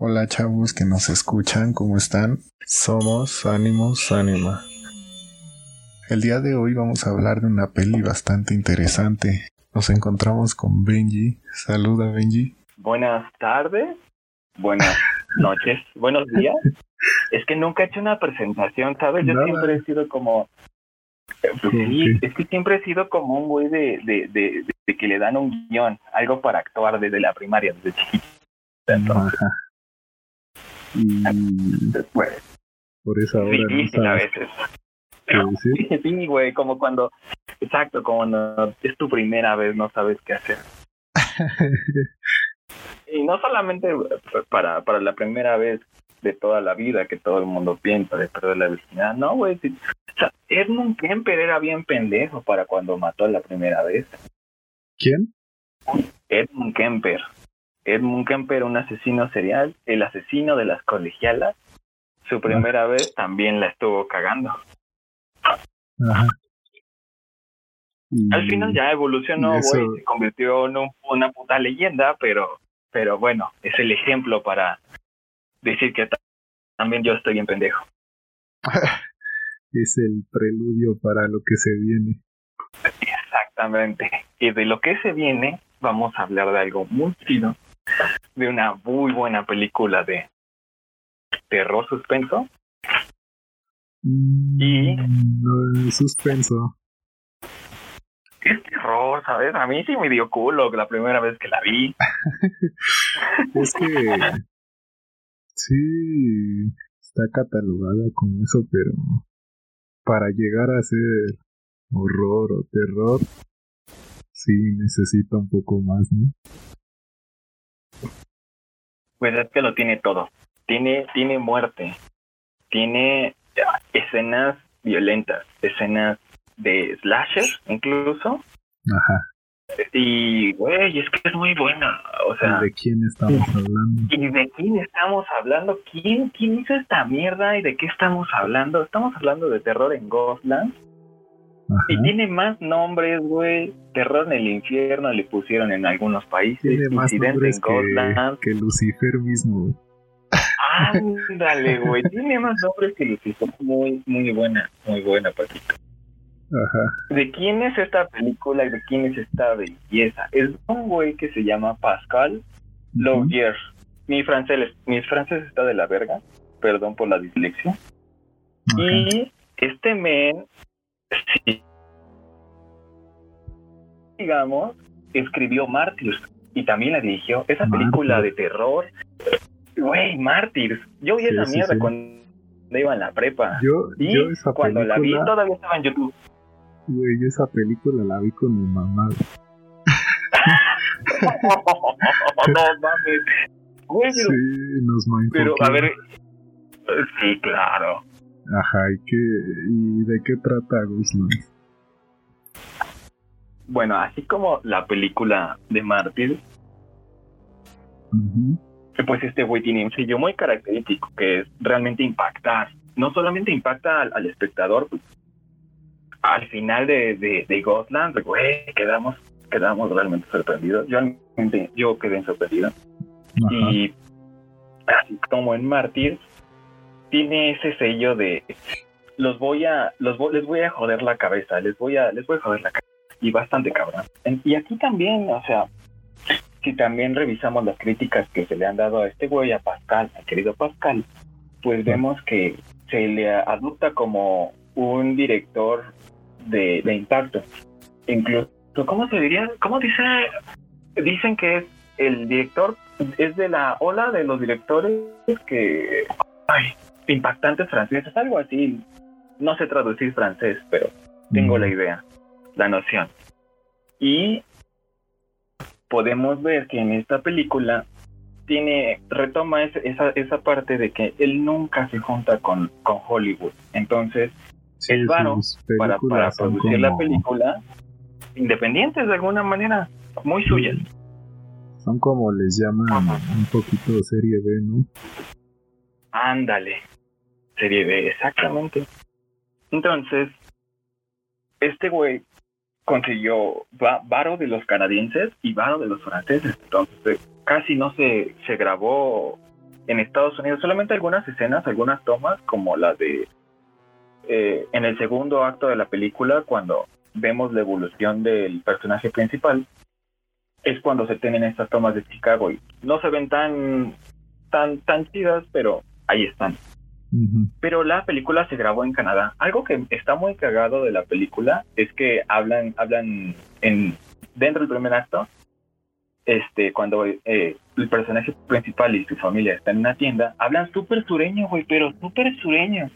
Hola chavos que nos escuchan, ¿cómo están? Somos Ánimos Ánima. El día de hoy vamos a hablar de una peli bastante interesante. Nos encontramos con Benji. Saluda Benji. Buenas tardes, buenas noches, buenos días. Es que nunca he hecho una presentación, ¿sabes? Yo Nada. siempre he sido como... eh, pues sí, es que siempre he sido como un güey de, de, de, de que le dan un guion, algo para actuar desde la primaria, desde chiquito. Entonces, Ajá. Y pues, por esa hora no a veces. Sí, güey, como cuando... Exacto, como cuando es tu primera vez, no sabes qué hacer. Y no solamente para, para la primera vez de toda la vida que todo el mundo piensa de perder la virginidad, no, güey. sí. O sea, Edmund Kemper era bien pendejo para cuando mató la primera vez. ¿Quién? Edmund Kemper. Edmund Kemper, un asesino serial, el asesino de las colegialas. Su primera vez también la estuvo cagando. Ajá. Y- Al final ya evolucionó, y eso- se convirtió en un- una puta leyenda, pero, pero bueno, es el ejemplo para decir que ta- también yo estoy bien pendejo. es el preludio para lo que se viene. Exactamente. Y de lo que se viene, vamos a hablar de algo muy chido, de una muy buena película de terror suspenso. Y- Mm, no, suspenso. Es terror, ¿sabes? A mí sí me dio culo la primera vez que la vi. Es que sí está catalogada como eso, pero para llegar a ser horror o terror, sí necesita un poco más, ¿no? Pues es que lo tiene todo. Tiene, tiene muerte. Tiene escenas violentas, escenas de slasher incluso. Ajá. Y, güey, es que es muy buena. O sea, ¿De quién estamos hablando? ¿y de quién estamos hablando? ¿Quién, ¿Quién hizo esta mierda y de qué estamos hablando? Estamos hablando de terror en Ghostland. Y tiene más nombres, güey. Terror en el infierno le pusieron en algunos países. Tiene más Incidente que, Lucifer mismo. Ándale, güey. Tiene más nombres que Lucifer. Muy, muy buena, muy buena, Paquito. Ajá. ¿De quién es esta película y de quién es esta belleza? Es un güey que se llama Pascal Laugier. Mi francés, mi francés está de la verga. Perdón por la dislexia. Ajá. Y este men, sí, digamos, escribió Mártires y también la dirigió. Esa película de terror, güey, Mártires. Yo vi Sí, esa mierda sí. cuando iba en la prepa. Yo, Y yo esa cuando la vi todavía estaba en YouTube. güey, yo esa película la vi con mi mamá. no mames. Güey, pero, Sí, nos pero, a ver. Sí, claro. Ajá, ¿y, qué, ¿y de qué trata Ghostland? Bueno, así como la película de Mártires, Ujú. pues este güey tiene un sello muy característico que es realmente impactar. No solamente impacta al, al espectador, pues, al final de, de, de Ghostland, güey, quedamos, quedamos realmente sorprendidos. Yo, yo quedé sorprendido. Y así como en Mártir, tiene ese sello de los voy a, los les voy a joder la cabeza, les voy a, les voy a joder la cabeza. Y bastante cabrón. Y aquí también, o sea, si también revisamos las críticas que se le han dado a este güey, a Pascal, al querido Pascal, pues vemos que se le adopta como un director de, de impacto. Incluso, ¿cómo se diría? ¿Cómo dice? Dicen que es el director, es de la ola de los directores que, ay, impactantes franceses, algo así. No sé traducir francés, pero tengo Mm. la idea, la noción. Y podemos ver que en esta película tiene retoma esa, esa parte de que él nunca se junta con, con Hollywood. Entonces, Sí, el varo para, para producir la película, independientes de alguna manera, muy suyas. Son como les llaman un poquito serie B, ¿no? Ándale. Serie B, exactamente. Entonces, este güey consiguió va- varo de los canadienses y varo de los franceses. Entonces, casi no se, se grabó en Estados Unidos, solamente algunas escenas, algunas tomas, como la de eh, en el segundo acto de la película, cuando vemos la evolución del personaje principal, es cuando se tienen estas tomas de Chicago y no se ven tan tan tan chidas, pero ahí están. Pero la película se grabó en Canadá. Algo que está muy cagado de la película es que hablan hablan en dentro del primer acto este, cuando eh, el personaje principal y su familia están en una tienda, hablan súper sureño, güey, pero súper sureño.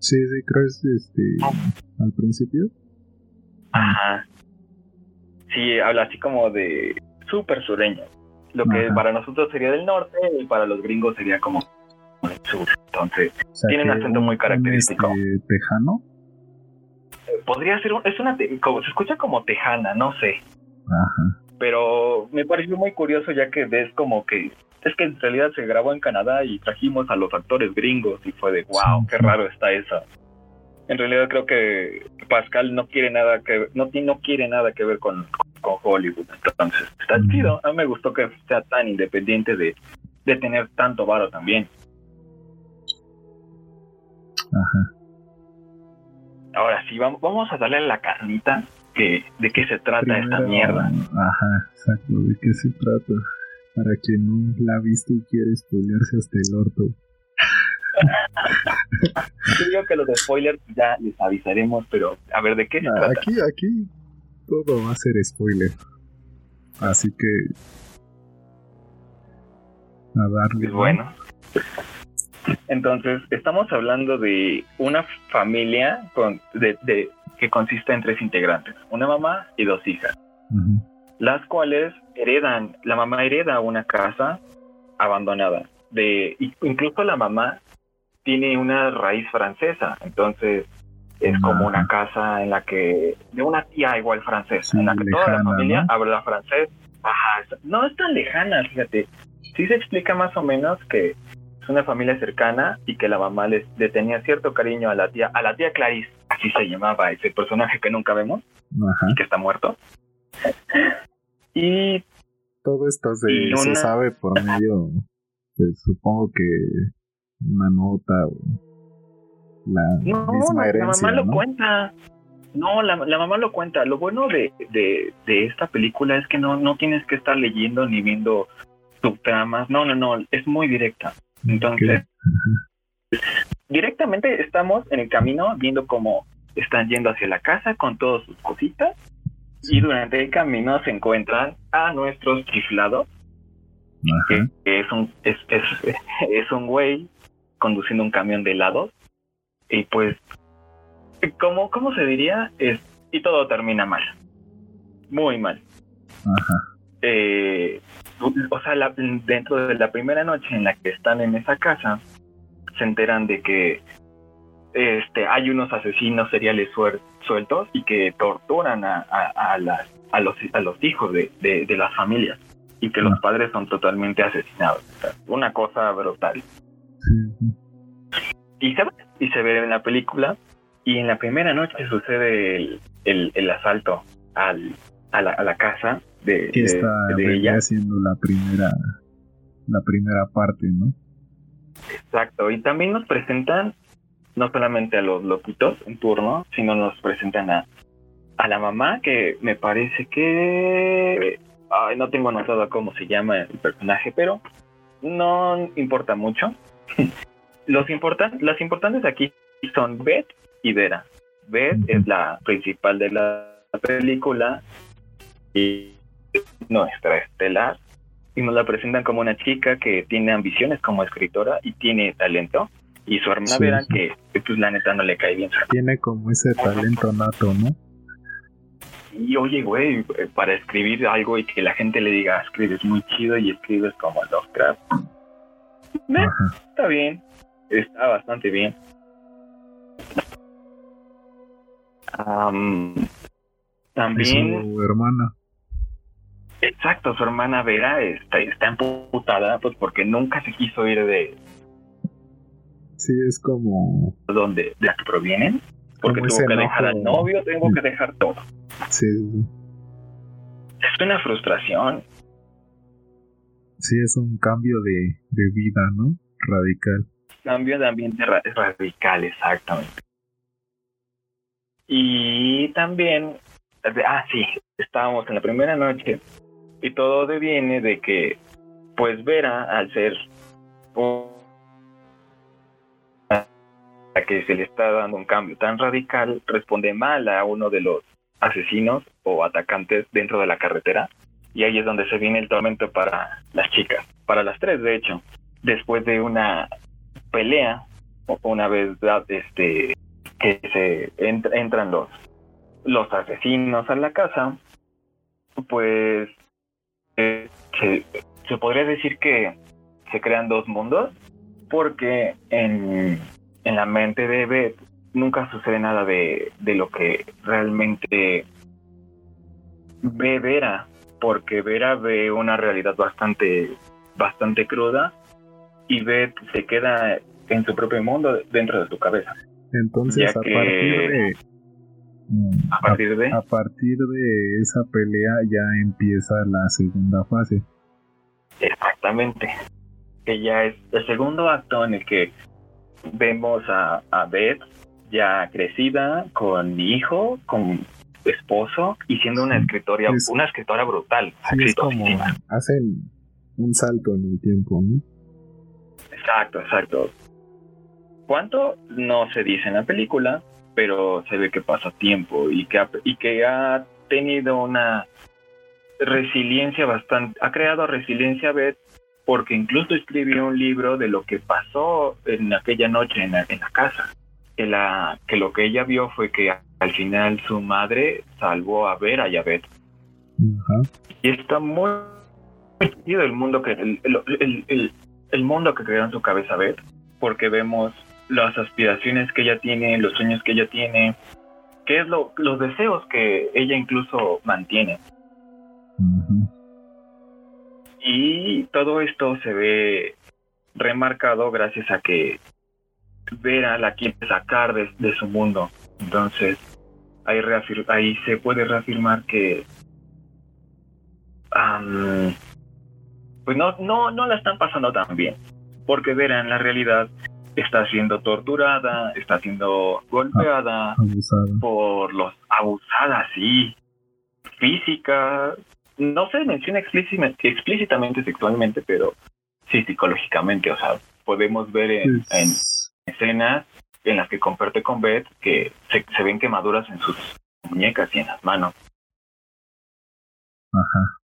Sí, sí, creo es este, al principio. Ajá. Sí, habla así como de súper sureño. Lo que para nosotros sería del norte y para los gringos sería como sur. Entonces, tiene un acento muy característico. Este, ¿Tejano? Podría ser, es una, como, se escucha como tejana, no sé. Ajá pero me pareció muy curioso ya que ves como que es que en realidad se grabó en Canadá y trajimos a los actores gringos y fue de wow, qué raro está eso. En realidad creo que Pascal no quiere nada que no, no quiere nada que ver con, con Hollywood, entonces está chido. A mí me gustó que sea tan independiente de, de tener tanto varo también. Ajá. Ahora sí, vamos, vamos a darle la carnita de qué se trata esta mierda. Ajá, exacto, de qué se trata. Para quien no la ha visto y quiere spoilearse hasta el orto. Yo digo que los spoilers ya les avisaremos, pero a ver de qué se trata. Aquí, aquí todo va a ser spoiler. Así que a darle. Bueno. Entonces, estamos hablando de una familia con, de, de, que consiste en tres integrantes, una mamá y dos hijas, las cuales heredan, la mamá hereda una casa abandonada, de, incluso la mamá tiene una raíz francesa, entonces es como una casa en la que, de una tía igual francesa, en la que toda la familia habla francés. no es tan lejana, fíjate. Sí se explica más o menos que es una familia cercana y que la mamá les, le tenía cierto cariño a la tía, a la tía Clarice, así se llamaba ese personaje que nunca vemos y que está muerto. y todo esto se, sabe por medio, pues, supongo que una nota o la misma herencia. La mamá lo cuenta. No, la, mamá lo cuenta. Lo bueno de, de, de, esta película es que no, no tienes que estar leyendo ni viendo subtramas. No, no, no. Es muy directa. Entonces, directamente estamos en el camino viendo cómo están yendo hacia la casa con todas sus cositas. Y durante el camino se encuentran a nuestros chiflados, que, es un es, es, es un güey conduciendo un camión de helados. Y pues como cómo se diría es y todo termina mal. Muy mal. Ajá. Eh, o sea, dentro de la primera noche en la que están en esa casa, se enteran de que este, hay unos asesinos seriales sueltos y que torturan a, a, a, los, a los hijos de, de, las familias y que los padres son totalmente asesinados. una cosa brutal. Y, se, y se ve en la película y en la primera noche sucede el, el, el asalto al, a, la, a la casa de, que está haciendo la primera la primera parte, ¿no? Exacto, y también nos presentan no solamente a los loquitos en turno, sino nos presentan a, a la mamá, que me parece que ay, no tengo anotado cómo se llama el personaje, pero no importa mucho. Los importan, las importantes aquí son Beth y Vera. Beth es la principal de la película y nuestra estelar y nos la presentan como una chica que tiene ambiciones como escritora y tiene talento y su hermana Vera que pues la neta no le cae bien. Tiene como ese talento nato, ¿no? Y oye, güey, para escribir algo y que la gente le diga, escribes muy chido y escribes como Lovecraft. está bien, está bastante bien. también... su hermana. Exacto, su hermana Vera está, está emputada pues porque nunca se quiso ir de... Sí, es como... ¿Dónde? ¿De la que provienen? Porque tuvo que dejar al novio, tengo que dejar todo. Sí. Es una frustración. Sí, es un cambio de, de vida, ¿no? radical. Cambio de ambiente radical, exactamente. Y también, ah, sí, estábamos en la primera noche y todo deviene de que, pues Vera, al ser a que se le está dando un cambio tan radical, responde mal a uno de los asesinos o atacantes dentro de la carretera. Y ahí es donde se viene el tormento para las chicas, para las tres de hecho. Después de una pelea, una vez este, que se entran los, los asesinos a la casa, pues eh, se, se podría decir que se crean dos mundos, porque en, en la mente de Beth nunca sucede nada de, de lo que realmente ve Vera, porque Vera ve una realidad bastante, bastante cruda y Beth se queda en su propio mundo dentro de su cabeza. Entonces, a partir de a partir de a partir de esa pelea ya empieza la segunda fase. Exactamente. Que ya es el segundo acto en el que vemos a, a Beth ya crecida, con hijo, con esposo y siendo una escritora, una escritora brutal. es como hacen un salto en el tiempo, ¿no? Exacto, exacto. ¿Cuánto? No se dice en la película, pero se ve que pasa tiempo y que ha, y que ha tenido una resiliencia bastante, ha creado resiliencia Beth porque incluso escribió un libro de lo que pasó en aquella noche en la, casa. Que, la, que lo que ella vio fue que al final su madre salvó a Vera y a Beth. Y está muy el mundo que el, el, el, mundo que creó en su cabeza Beth, porque vemos las aspiraciones que ella tiene, los sueños que ella tiene, que es lo, los deseos que ella incluso mantiene. Y todo esto se ve remarcado gracias a que Vera la quiere sacar de, su mundo. Entonces, ahí, ahí se puede reafirmar que pues no, no, no la están pasando tan bien. Porque Vera en la realidad está siendo torturada, está siendo golpeada por los abusadas, sí, física, no se menciona explícitamente sexualmente, pero sí psicológicamente. O sea, podemos ver en, escenas en las que comparte con Beth que se, ven quemaduras en sus muñecas y en las manos. Ajá.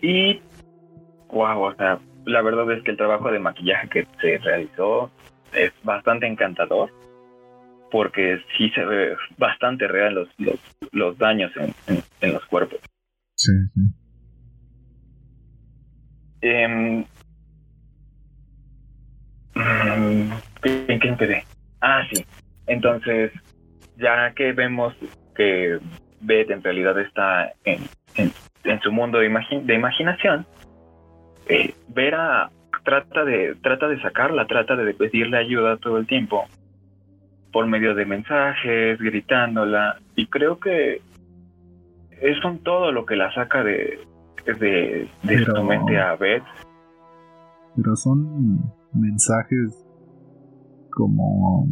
Y, wow, o sea, la verdad es que el trabajo de maquillaje que se realizó es bastante encantador porque sí se ve bastante real los, los, los daños en, en, los cuerpos. Sí, sí. Eh, ¿En qué empecé? Ah, sí. Entonces, ya que vemos que Beth en realidad está en, en, su mundo de, de imaginación, eh, Vera trata de, trata de sacarla, trata de pedirle ayuda todo el tiempo por medio de mensajes, gritándola, y creo que es todo lo que la saca de, de, de su mente a Beth. Pero son mensajes como,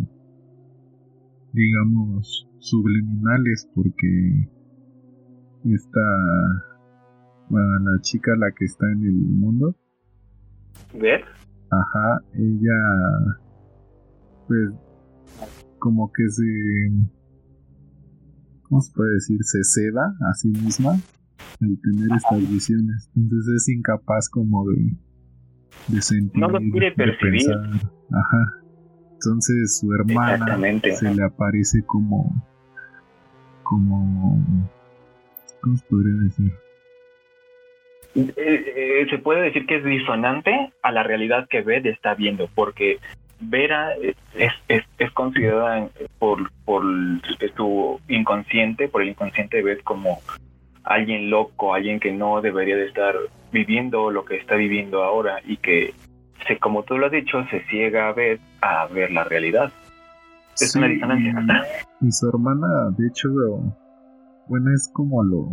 digamos, subliminales, porque esta, bueno, la chica la que está en el mundo. ¿Beth? Ajá, ella, pues como que se... ¿Cómo se puede decir? Se ceda a sí misma al tener estas visiones. Entonces es incapaz como de, de sentir. No lo quiere percibir. Ajá. Entonces su hermana se le aparece como. como. ¿Cómo se podría decir? Eh, eh, se puede decir que es disonante a la realidad que Beth está viendo, porque Vera es, es, es considerada por, por su inconsciente, por el inconsciente de Beth como alguien loco, alguien que no debería de estar viviendo lo que está viviendo ahora y que, se, como tú lo has dicho, se ciega a Beth a ver la realidad. Es una disonancia. Y su hermana, de hecho, bueno, es como lo,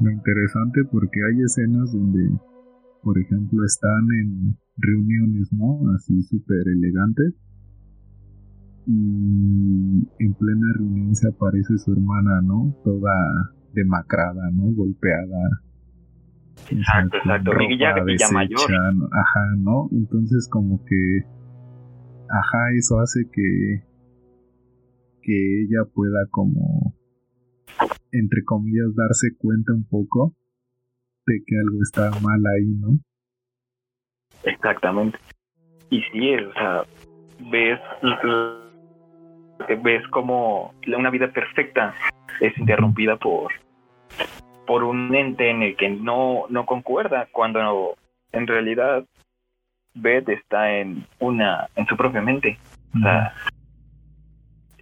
lo interesante porque hay escenas donde por ejemplo, están en reuniones, ¿no? Así súper elegantes. Y en plena reunión se aparece su hermana, ¿no? Toda demacrada, ¿no? Golpeada. Exacto, exacto. ya, mayor. Ajá, ¿no? Entonces como que... Ajá, eso hace que... Que ella pueda como... Entre comillas, darse cuenta un poco de que algo está mal ahí, ¿no? Exactamente. Y sí, es, o sea, ves, ves como una vida perfecta es interrumpida por, por un ente en el que no, no concuerda, cuando en realidad Beth está en una, en su propia mente. O sea,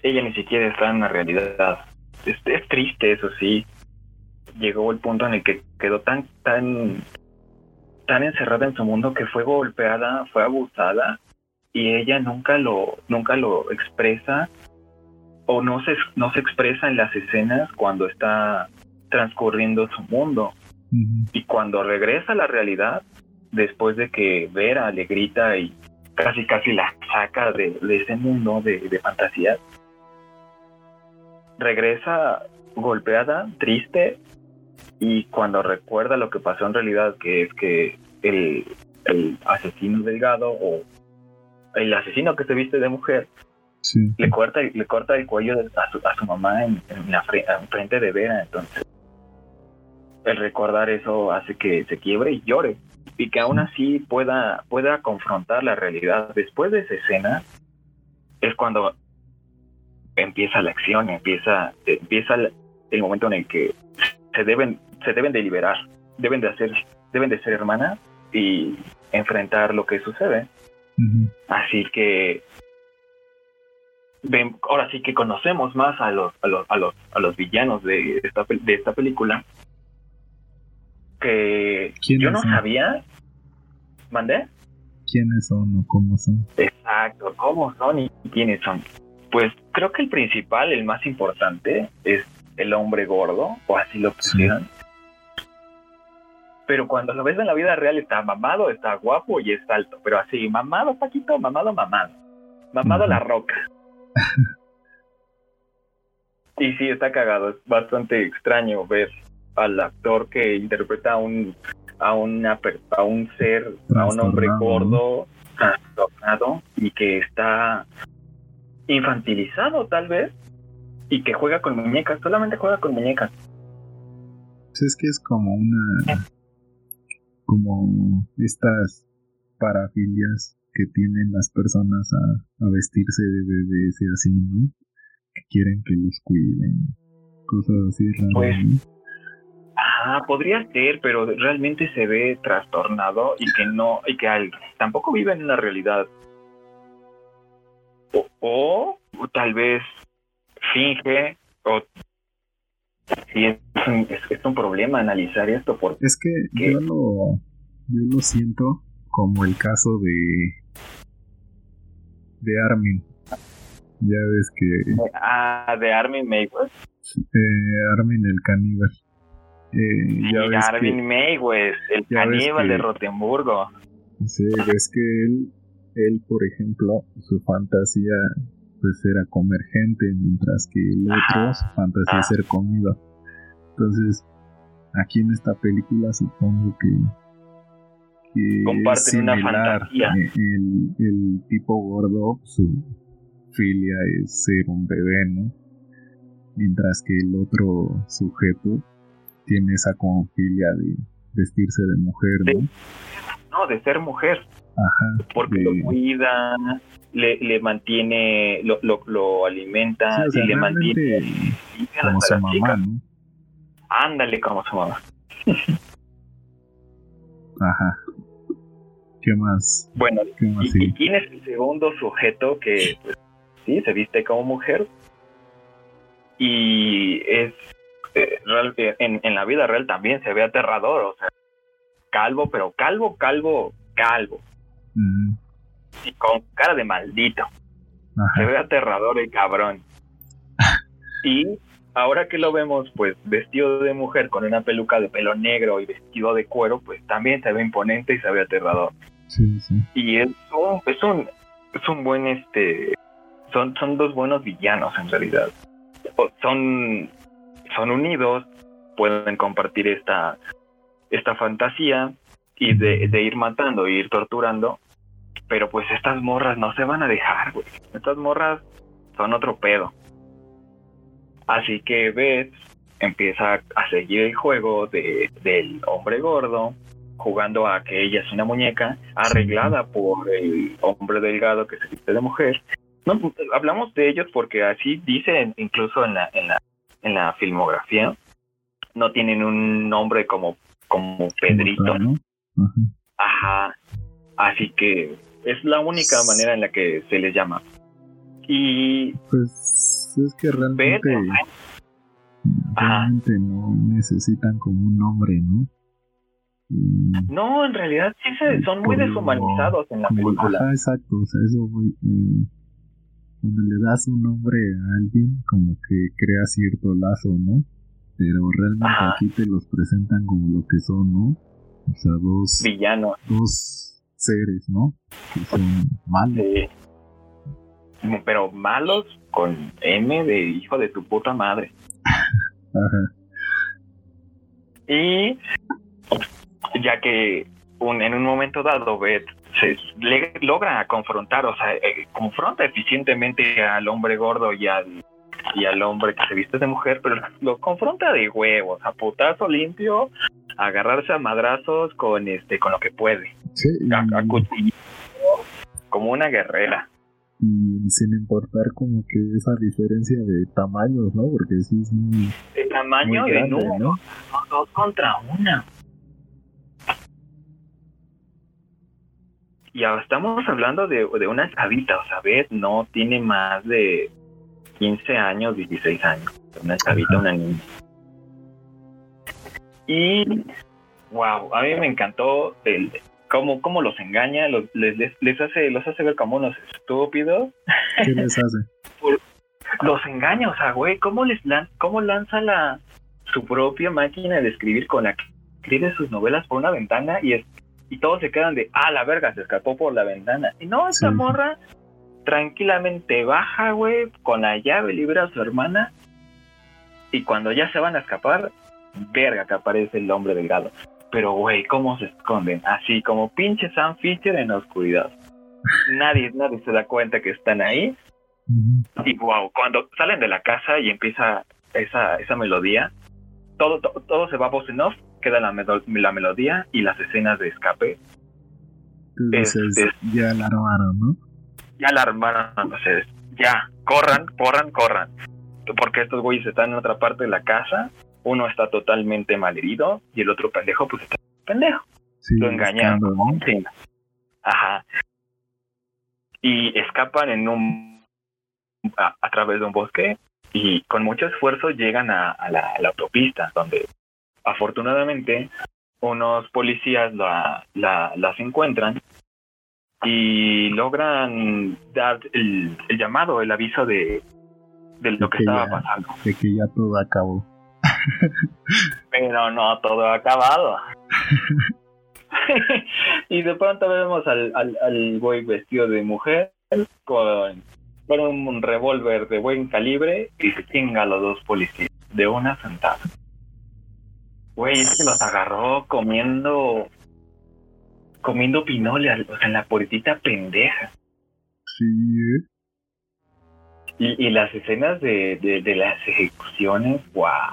ella ni siquiera está en la realidad. Es, es triste, eso sí. Llegó el punto en el que quedó tan, tan tan encerrada en su mundo que fue golpeada, fue abusada y ella nunca lo nunca lo expresa o no se no se expresa en las escenas cuando está transcurriendo su mundo. Y cuando regresa a la realidad, después de que Vera le grita y casi casi la saca de, ese mundo de, de fantasía, regresa golpeada, triste, y cuando recuerda lo que pasó en realidad, que es que el, el asesino delgado o el asesino que se viste de mujer le corta le corta el cuello a su, a su mamá en, la frente de Vera entonces el recordar eso hace que se quiebre y llore y que aún así pueda pueda confrontar la realidad después de esa escena es cuando empieza la acción empieza empieza el momento en el que se deben se deben de liberar, deben de hacer, deben de ser hermanas y enfrentar lo que sucede. Así que ven, ahora sí que conocemos más a los, a los, a los, a los villanos de esta, de esta película que yo no sabía. ¿Mandé? ¿Quiénes son o cómo son? Exacto, cómo son y quiénes son. Pues creo que el principal, el más importante, es el hombre gordo, o así lo pusieron. Pero cuando lo ves en la vida real está mamado, está guapo y es alto, pero así, mamado Paquito, mamado, mamado, mamado la roca. y sí, está cagado, es bastante extraño ver al actor que interpreta a un a una a un ser, a un hombre gordo, trastornado y que está infantilizado tal vez y que juega con muñecas, solamente juega con muñecas. Pues es que es como una como estas parafilias que tienen las personas a, vestirse de bebés y así, ¿no? Que quieren que los cuiden, cosas así raras. Pues, ah, podría ser, pero realmente se ve trastornado y que no, y que tampoco vive en la realidad. O, o, tal vez finge o Sí, es un, es, un problema analizar esto porque... Es que yo lo, yo lo siento como el caso de... de Armin. Ya ves que... Ah, de Armin Mayweather. Eh, Armin el caníbal. Eh, ya Armin Mayweather, el caníbal de Rotenburgo. Sí, es que él, él, por ejemplo, su fantasía pues era comer gente, mientras que el otro su fantasía es ser comido. Entonces, aquí en esta película supongo que, que comparten una fantasía. El, el, tipo gordo, su filia es ser un bebé, ¿no? Mientras que el otro sujeto tiene esa como filia de vestirse de mujer, ¿no? no, de ser mujer. Ajá. Porque lo cuida, le, le mantiene, lo, lo, lo alimenta y le mantiene. Como su mamá, ¿no? Ándale como su mamá. Ajá. ¿Qué más? Bueno, ¿y, quién es el segundo sujeto que pues, sí se viste como mujer? Y es eh, eh, en, en la vida real también se ve aterrador, o sea, calvo, pero calvo, calvo, calvo. Y con cara de maldito. Se ve aterrador el cabrón. y ahora que lo vemos, pues vestido de mujer con una peluca de pelo negro y vestido de cuero, pues también se ve imponente y se ve aterrador. Sí, sí. Y es un, es un, es un buen, este, son, son dos buenos villanos en realidad. O- Son, son unidos, pueden compartir esta, esta fantasía y de, de ir matando, e ir torturando, pero pues estas morras no se van a dejar, güey. Estas morras son otro pedo. Así que Beth empieza a seguir el juego de, del hombre gordo, jugando a que ella es una muñeca arreglada por el hombre delgado que se viste de mujer. No, pues, hablamos de ellos porque así dicen incluso en la, en la, en la filmografía. No tienen un nombre como, como Pedrito. Ajá. Así que es la única manera en la que se les llama. Y Pues es que realmente, Ajá. realmente no necesitan como un nombre, ¿no? Y no, en realidad sí se, son muy deshumanizados en la película. ajá, exacto, o sea, eso voy, eh, cuando le das un nombre a alguien, como que crea cierto lazo, ¿no? Pero realmente Ajá. aquí te los presentan como lo que son, ¿no? O sea, dos, Villanos. dos seres, ¿no? Que son malos. pero malos con M de hijo de tu puta madre. Ajá. Y ya que un, en un momento dado Beth se le- logra confrontar, o sea, eh, confronta eficientemente al hombre gordo y al y al hombre que se viste de mujer, pero lo confronta de huevos, a putazo limpio, a agarrarse a madrazos con este con lo que puede, Sí, y, a, a cuchillo, como una guerrera. y sin importar como que esa diferencia de tamaños, ¿no? Porque sí es muy, De tamaño muy de grande, número, ¿no? son dos contra una. Y ahora estamos hablando de, de una chavita, o sea, Beth no tiene más de 15 años, 16 años. Una chavita, Ajá. una niña. Y, wow, a mí me encantó el cómo, cómo los engaña, los, les, les, hace, los hace ver como unos estúpidos. ¿Qué les hace? los engaña, o sea, güey, ¿cómo les lan cómo lanza la su propia máquina de escribir con la que escribe sus novelas por una ventana y es y todos se quedan de, ah, la verga, se escapó por la ventana. Y no, esta Sí. morra tranquilamente baja, güey, con la llave libera a su hermana y cuando ya se van a escapar, verga que aparece el hombre delgado. Pero, güey, ¿cómo se esconden? Así como pinche Sam Fisher en la oscuridad. Nadie, nadie se da cuenta que están ahí y wow, cuando salen de la casa y empieza esa, esa melodía, todo, todo, todo se va a voz en off, queda la, la melodía y las escenas de escape. Entonces Este- ya la armaron, ¿no? Ya la armaron, entonces, ya, corran, corran, corran. Porque estos güeyes están en otra parte de la casa, uno está totalmente malherido y el otro pendejo, pues está pendejo. Sí, Lo engañaron. ¿no? Sí. Ajá. Y escapan en un a, a través de un bosque y con mucho esfuerzo llegan a, a la, a la autopista donde afortunadamente unos policías la, la- las encuentran y logran dar el, el llamado, el aviso de, de lo que que estaba ya- pasando. De que ya todo acabó. Pero no todo ha acabado. y de pronto vemos al, al, al güey vestido de mujer con, con un revólver de buen calibre y se chinga a los dos policías de una sentada. Güey, es que los agarró comiendo comiendo pinole, al- o sea, en la puertita pendeja. Sí, ¿eh? Y, y las escenas de, de, de las ejecuciones, wow.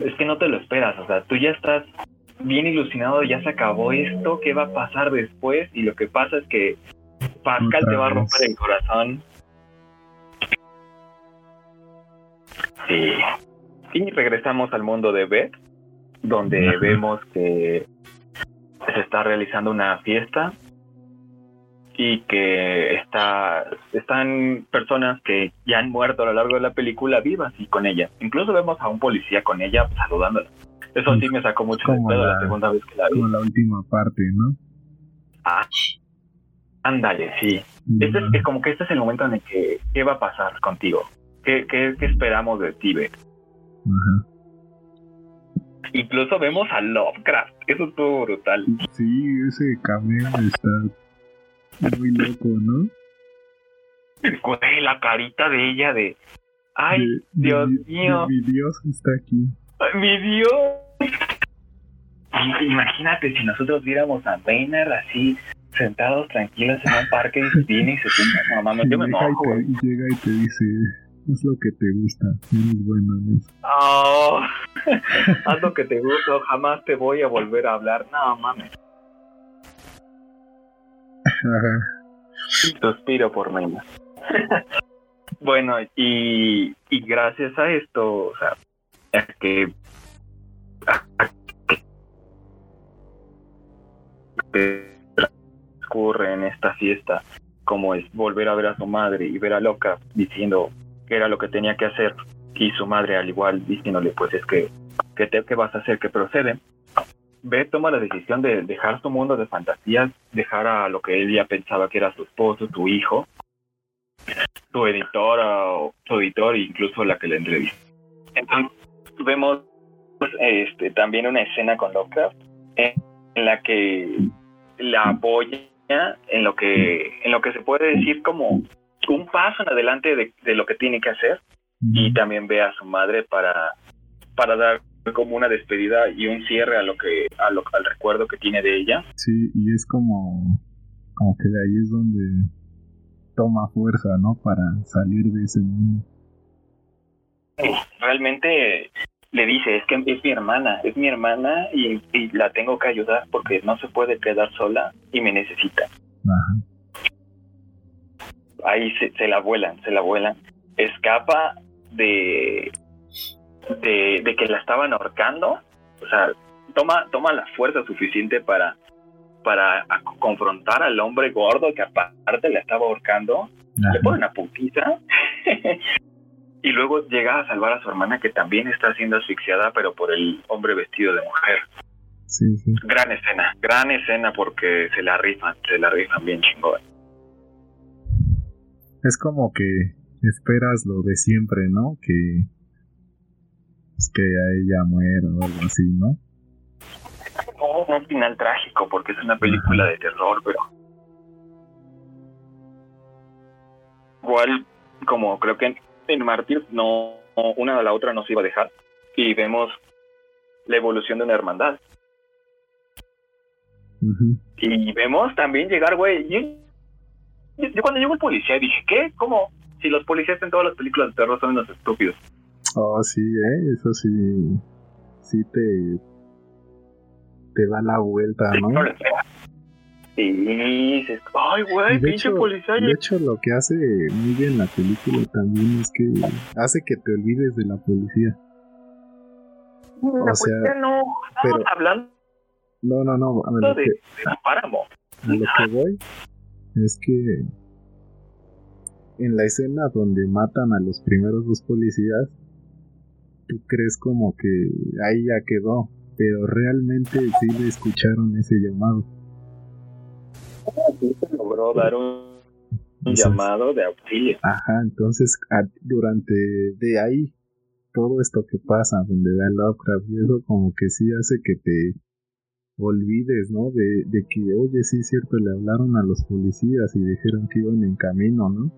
Es que no te lo esperas, o sea, tú ya estás bien ilusionado, ya se acabó esto, ¿qué va a pasar después? Y lo que pasa es que Pascal te va a romper el corazón. Sí. Y regresamos al mundo de Beth, donde vemos que se está realizando una fiesta y que está están personas que ya han muerto a lo largo de la película vivas y con ella. Incluso vemos a un policía con ella saludándola. Eso sí me sacó mucho de pedo la la- segunda vez que la vi. Como la última parte, ¿no? Ándale, sí. Este es, es como que este es el momento en el que, ¿qué va a pasar contigo? ¿Qué, qué, qué esperamos de Tibet? Ajá. Incluso vemos a Lovecraft. Eso estuvo brutal. Sí, ese cameo está muy loco, ¿no? Güey, la carita de ella de... Ay, De- Dios mi- mío. de Mi Dios está aquí. ¡Ay, mi Dios! Y- Imagínate si nosotros viéramos a Maynard así, sentados tranquilos en un parque de Disney y se sientan. No mames, Y yo me llega, y te, y llega y te dice, es lo que te gusta, eres bueno en eso. Oh, haz lo que te gusta, jamás te voy a volver a hablar. No mames. suspiro por Maynard. bueno, y, y gracias a esto, o sea, que que transcurre en esta fiesta, como es volver a ver a su madre y ver a Loca diciendo que era lo que tenía que hacer, y su madre al igual diciéndole, pues es que, que te, ¿qué vas a hacer? que procede? Ve toma la decisión de dejar su mundo de fantasías, dejar a lo que él ya pensaba que era su esposo, su hijo, su editora, o su editor, e incluso la que le entrevistó. Entonces, vemos este, también una escena con Lovecraft en, en la que la apoya en lo que en lo que se puede decir como un paso en adelante de, de lo que tiene que hacer y también ve a su madre para para dar como una despedida y un cierre a lo que a lo, al recuerdo que tiene de ella Sí, y es como, como que de ahí es donde toma fuerza, ¿no? Para salir de ese mundo. realmente le dice es que es mi hermana es mi hermana y, y la tengo que ayudar porque no se puede quedar sola y me necesita Ajá. ahí se, se la vuelan, se la vuelan. Escapa de, de, de que la estaban ahorcando, o sea, toma, toma la fuerza suficiente para, para confrontar al hombre gordo que aparte la estaba ahorcando, le Ajá. pone una putiza y luego llega a salvar a su hermana que también está siendo asfixiada, pero por el hombre vestido de mujer. Sí, sí. Gran escena, gran escena porque se la rifan, se la rifan bien chingón. Es como que esperas lo de siempre, ¿no? Que pues, que a ella muera o algo así, ¿no? No, no un final trágico porque es una película de terror, pero igual como creo que en, en Mártir no una a la otra nos iba a dejar y vemos la evolución de una hermandad y vemos también llegar, güey. Yo, yo- yo cuando llegó el policía dije, ¿qué? ¿Cómo? Si los policías en todas las películas de terror son unos estúpidos. Oh, sí, ¿eh? Eso sí, sí te, te da la vuelta, Sí, ¿no? Y dices, ay, güey, pinche hecho- policía. De hecho, lo que hace muy bien la película también es que hace que te olvides de la policía. La o sea, policía no, estamos pero- hablando No, no, no, a lo de, que, de páramo. a lo que voy es que en la escena donde matan a los primeros dos policías, tú crees como que ahí ya quedó, pero realmente sí le escucharon ese llamado. logró dar un, llamado de auxilio. Ajá, entonces a- durante de ahí todo esto que pasa donde da Lovecraft y eso como que sí hace que te olvides, ¿no? De, de que, oye, sí es cierto, le hablaron a los policías y dijeron que iban en camino, ¿no?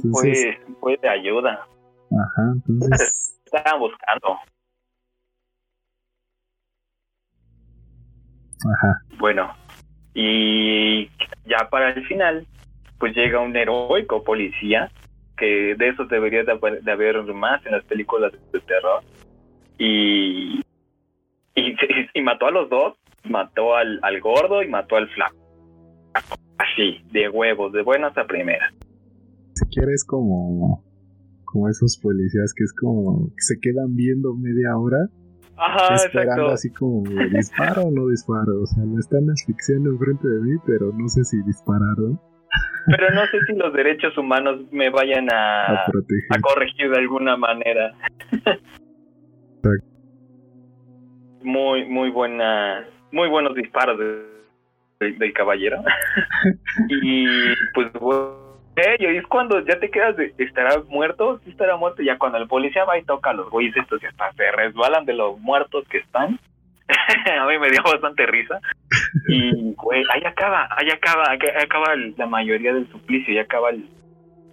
Fue, Entonces, fue de ayuda. ajá, entonces, Estaban buscando. ajá, Bueno, y ya para el final, pues llega un heroico policía, que de esos debería de haber, de haber más en las películas de terror. Y, y, y mató a los dos, mató al, al gordo y mató al flaco. Así, de huevos, de buenas a primeras. Si quieres como como esos policías que es como que se quedan viendo media hora Ajá, esperando exacto. así como disparo o no disparo, o sea, lo están asfixiando enfrente de mí, pero no sé si dispararon Pero no sé si los derechos humanos me vayan a a, corregir de alguna manera. muy, muy buena, muy buenos disparos de- de- del caballero. y pues y es cuando ya te quedas de, ¿estará muerto? Sí estará muerto. Ya cuando el policía va y toca a los güeyes estos y hasta se resbalan de los muertos que están. a mí me dio bastante risa. Y, güey, ahí acaba, ahí acaba, ahí acaba la mayoría del suplicio, y acaba el,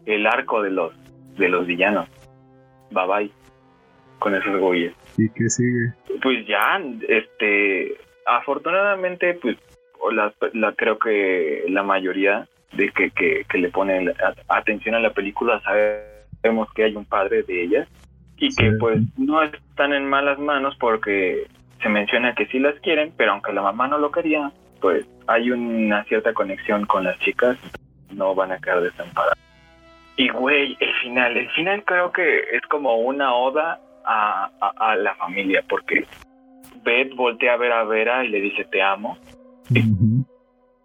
el arco de los, de los villanos. Bye bye. Con esos güeyes. ¿Y qué sigue? Pues ya, este, afortunadamente, pues, la, la creo que la mayoría de que, que, que le ponen atención a la película sabemos que hay un padre de ellas y que pues no están en malas manos porque se menciona que sí las quieren, pero aunque la mamá no lo quería, pues hay una cierta conexión con las chicas, no van a quedar desamparadas. Y güey, el final, el final creo que es como una oda a, a, la familia, porque Beth voltea a ver a Vera y le dice te amo.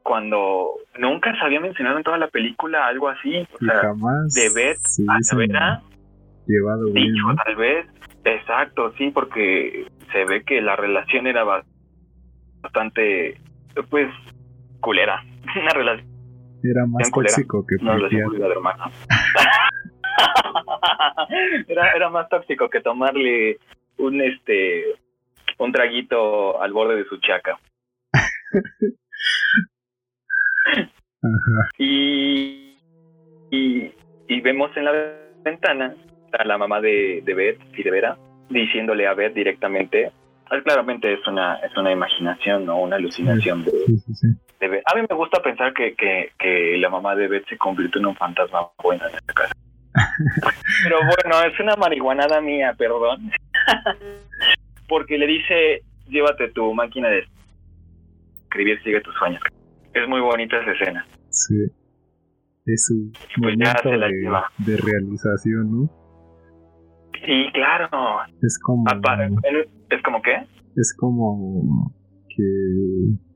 Cuando nunca se había mencionado en toda la película algo así, o sea, de Beth a Vera, llevado dicho, tal vez, exacto, sí, porque se ve que la relación era bastante, pues, culera, una relación era más tóxico que no, era, era más tóxico que tomarle un este un traguito al borde de su chaca. Y, y, y, vemos en la ventana a la mamá de, de Beth y de Vera diciéndole a Beth directamente ah, claramente es una es una imaginación o una alucinación de, Beth. A mí me gusta pensar que, que, que la mamá de Beth se convirtió en un fantasma bueno en esta casa. Pero bueno, es una marihuanada mía, perdón. Porque le dice, llévate tu máquina de escribir, sigue tus sueños. Es muy bonita esa escena. Sí. Es un pues momento de, de, realización, ¿no? Sí, claro. Es como... ¿Es como qué? Es como que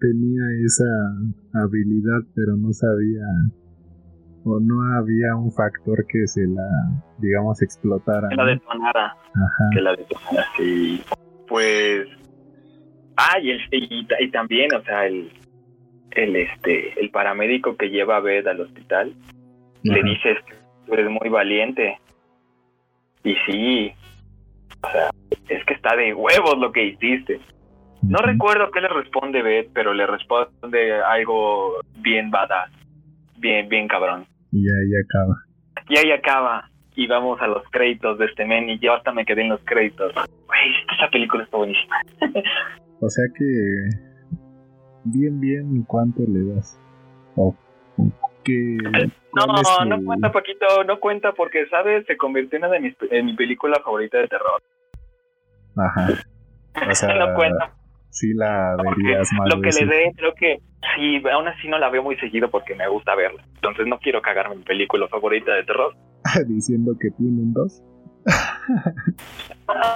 tenía esa habilidad, pero no sabía o no había un factor que se la, digamos, explotara. Que la detonara. Ajá. Que la detonara, sí. Pues. Ah, y, el, y, también, o sea, el, el, este, el paramédico que lleva a Beth al hospital le dice: Tú eres muy valiente. Y sí, o sea, es que está de huevos lo que hiciste. No recuerdo qué le responde Beth, pero le responde algo bien badass, bien, bien cabrón. Y ahí acaba. Y ahí acaba. Y vamos a los créditos de este men y yo hasta me quedé en los créditos. Güey, esa película está buenísima. o sea que bien, bien, ¿cuánto le das? ¿O qué, no, no cuenta poquito, no cuenta porque, ¿sabes? Se convirtió en una de mis en mi película favorita de terror. Ajá. O sea, no cuenta sí la verías más. Lo que le dé, creo que sí, aún así no la veo muy seguido porque me gusta verla. Entonces no quiero cagarme mi película favorita de terror. Diciendo que tienen dos.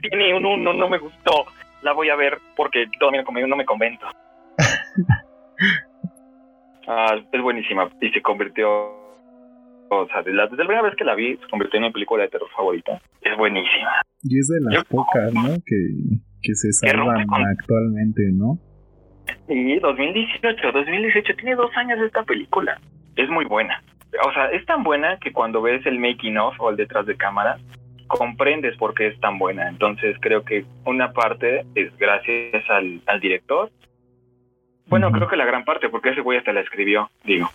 Tiene un uno, no me gustó. La voy a ver porque todavía conmigo no me convento. ah, es buenísima y se convirtió o sea, desde la, primera vez que la vi, se convirtió en mi película de terror favorita. Es buenísima. Y es de las pocas, ¿no? Que, que se salvan actualmente, ¿no? Sí, 2018, 2018, tiene dos años esta película. Es muy buena. O sea, es tan buena que cuando ves el making of o el detrás de cámara, comprendes por qué es tan buena. Entonces creo que una parte es gracias al, al director. Bueno, creo que la gran parte, porque ese güey hasta la escribió, digo.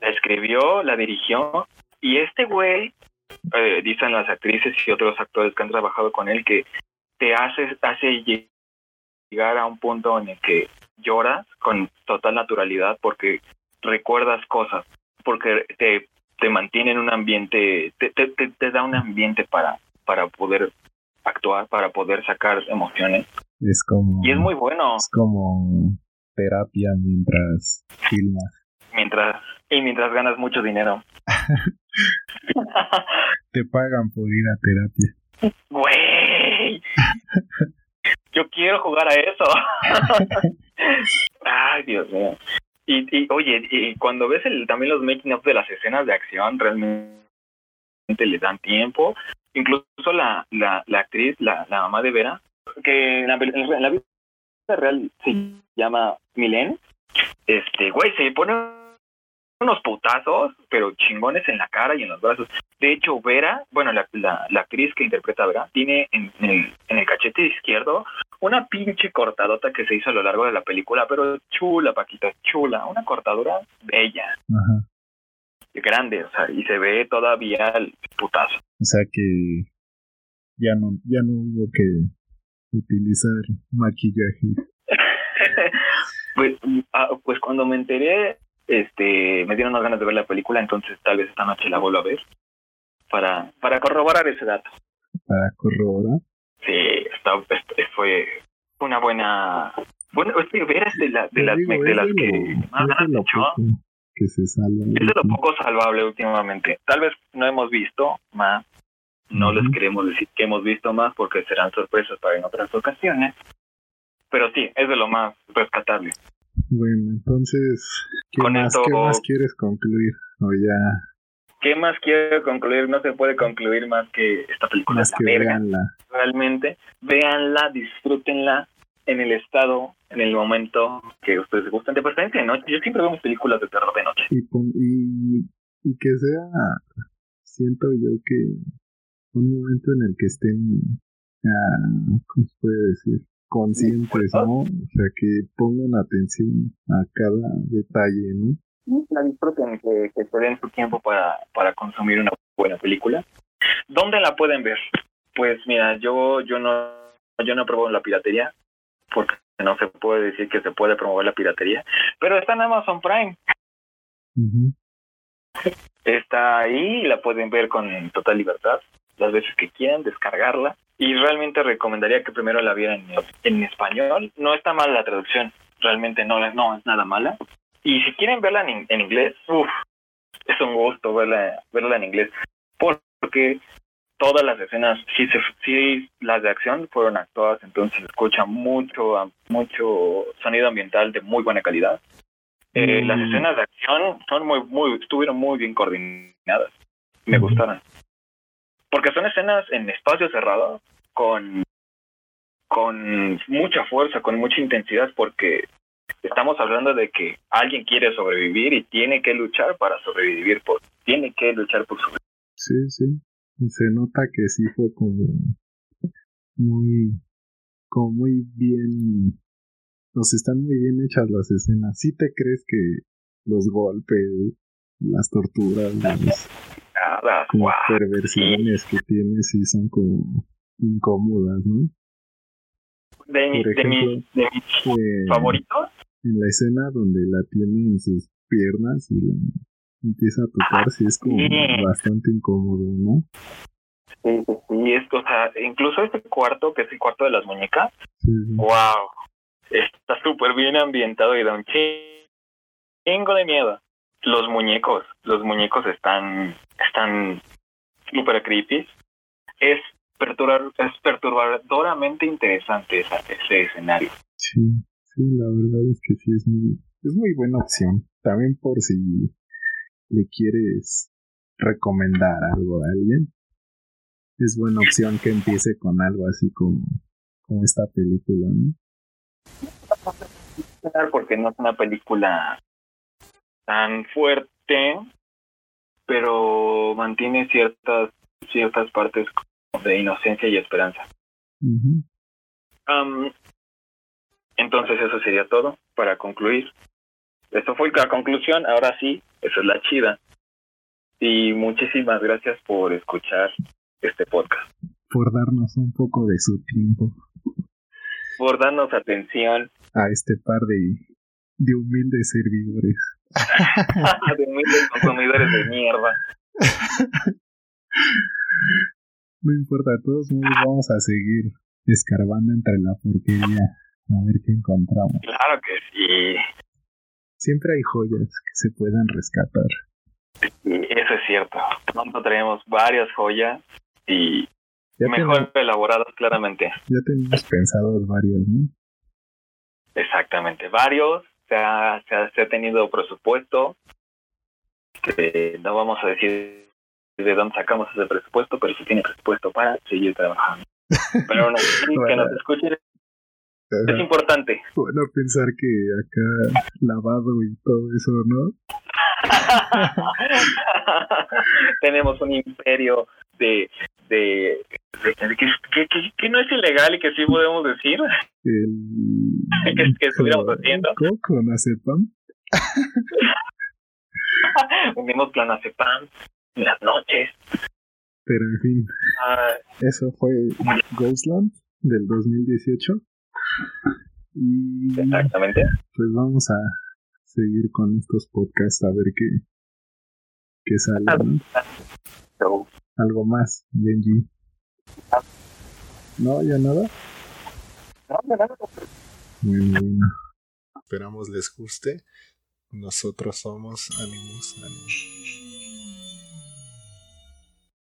La escribió, la dirigió, y este güey, eh, dicen las actrices y otros actores que han trabajado con él, que te hace, hace llegar a un punto en el que lloras con total naturalidad porque recuerdas cosas, porque te, te mantiene en un ambiente, te, te, te, da un ambiente para, para poder actuar, para poder sacar emociones. Es como... Y es muy bueno. Es como terapia mientras filmas. Mientras, y mientras ganas mucho dinero. te pagan por ir a terapia. Güey. Yo quiero jugar a eso. Ay, Dios mío. Y, y oye, y cuando ves el, también los making of de las escenas de acción, realmente le dan tiempo. Incluso la, la, la actriz, la, la mamá de Vera, que en la, en vida real se llama Milen, este, güey, se pone unos putazos, pero chingones en la cara y en los brazos. De hecho, Vera, bueno, la, la, la actriz que interpreta Vera, tiene en, el, en el cachete izquierdo una pinche cortadota que se hizo a lo largo de la película, pero chula, Paquita, chula, una cortadura bella. Ajá. Grande, o sea, y se ve todavía el putazo. O sea que ya no, ya no hubo que utilizar maquillaje. pues, ah, pues cuando me enteré este, me dieron unas ganas de ver la película, entonces tal vez esta noche la vuelvo a ver para, para corroborar ese dato. ¿Para corroborar? Sí, está, fue una buena... Bueno, es de, la, de las, de las que más ganas me Que se salva. Es de lo poco salvable últimamente. Tal vez no hemos visto más, no les queremos decir que hemos visto más porque serán sorpresas para en otras ocasiones, pero sí, es de lo más rescatable. Bueno, entonces, ¿qué, más, ¿qué más quieres concluir? O ya. ¿Qué más quiero concluir? No se puede concluir más que esta película más que Véanla. Realmente, véanla, disfrútenla en el estado, en el momento que ustedes gusten. De preferencia de noche. Yo siempre veo mis películas de terror de noche. Y, y, y que sea, siento yo que un momento en el que estén, ah, ¿cómo se puede decir? conscientes, ¿no? O sea, que pongan atención a cada detalle, ¿no? La disfruten, que, que se den su tiempo para, para consumir una buena película. ¿Dónde la pueden ver? Pues mira, yo yo no yo no promuevo la piratería porque no se puede decir que se puede promover la piratería, pero está en Amazon Prime. Está ahí la pueden ver con total libertad las veces que quieran, descargarla y realmente recomendaría que primero la vieran en, español. No está mal la traducción, realmente no, no es nada mala. Y si quieren verla en, inglés, uff, es un gusto verla, verla en inglés, porque todas las escenas, sí, sí, las de acción fueron actuadas, entonces se escucha mucho, mucho sonido ambiental de muy buena calidad. Eh, Las mm. escenas de acción son muy, muy, estuvieron muy bien coordinadas, me gustaron porque son escenas en espacio cerrado con con mucha fuerza, con mucha intensidad, porque estamos hablando de que alguien quiere sobrevivir y tiene que luchar para sobrevivir, por, tiene que luchar por sobrevivir. Sí, sí. Se nota que sí fue como muy, como muy bien, nos están muy bien hechas las escenas. Sí te crees que los golpes, las torturas, como perversiones que tiene sí son como incómodas, ¿no? De, mi, de, mi, eh, favoritos. En la escena donde la tiene en sus piernas y la empieza a tocar, sí es como bastante incómodo, ¿no? Sí, sí, es, o sea, incluso este cuarto, que es el cuarto de las muñecas, wow, está súper bien ambientado y da un chingo de miedo los muñecos, los muñecos están, están súper creepy. Es, perturbar, es perturbadoramente interesante ese escenario. Sí, sí, la verdad es que sí es muy, es muy buena opción. También por si le quieres recomendar algo a alguien, es buena opción que empiece con algo así como, como esta película, ¿no? Porque no es una película tan fuerte, pero mantiene ciertas ciertas partes de inocencia y esperanza. Entonces eso sería todo para concluir. Esto fue la conclusión, ahora sí, esa es la chida. Y muchísimas gracias por escuchar este podcast. Por darnos un poco de su tiempo. Por darnos atención. A este par de, de humildes servidores. de humildes consumidores de mierda. No importa, todos vamos a seguir escarbando entre la porquería a ver qué encontramos. Claro que sí. Siempre hay joyas que se puedan rescatar. eso es cierto. Nosotros traemos varias joyas y mejor elaboradas claramente. Ya tenemos pensados varios, ¿no? Exactamente, varios se ha, se ha, tenido presupuesto. no vamos a decir de dónde sacamos ese presupuesto, pero se tiene presupuesto para seguir trabajando. Pero no, que nos escuchen es importante. Bueno, pensar que acá lavado y todo eso, ¿no? Tenemos un imperio de, de, que, que, no es ilegal y que sí podemos decir. El... que, estuviéramos haciendo. Clonazepam. Unimos clonazepam en las noches. Pero en fin, ah. eso fue Ghostland del 2018. Y Exactamente. Pues vamos a seguir con estos podcasts a ver qué, qué sale. Algo más, Benji. ¿No? ¿Ya nada? No, nada. Muy bueno. Esperamos les guste. Nosotros somos Animus Animus.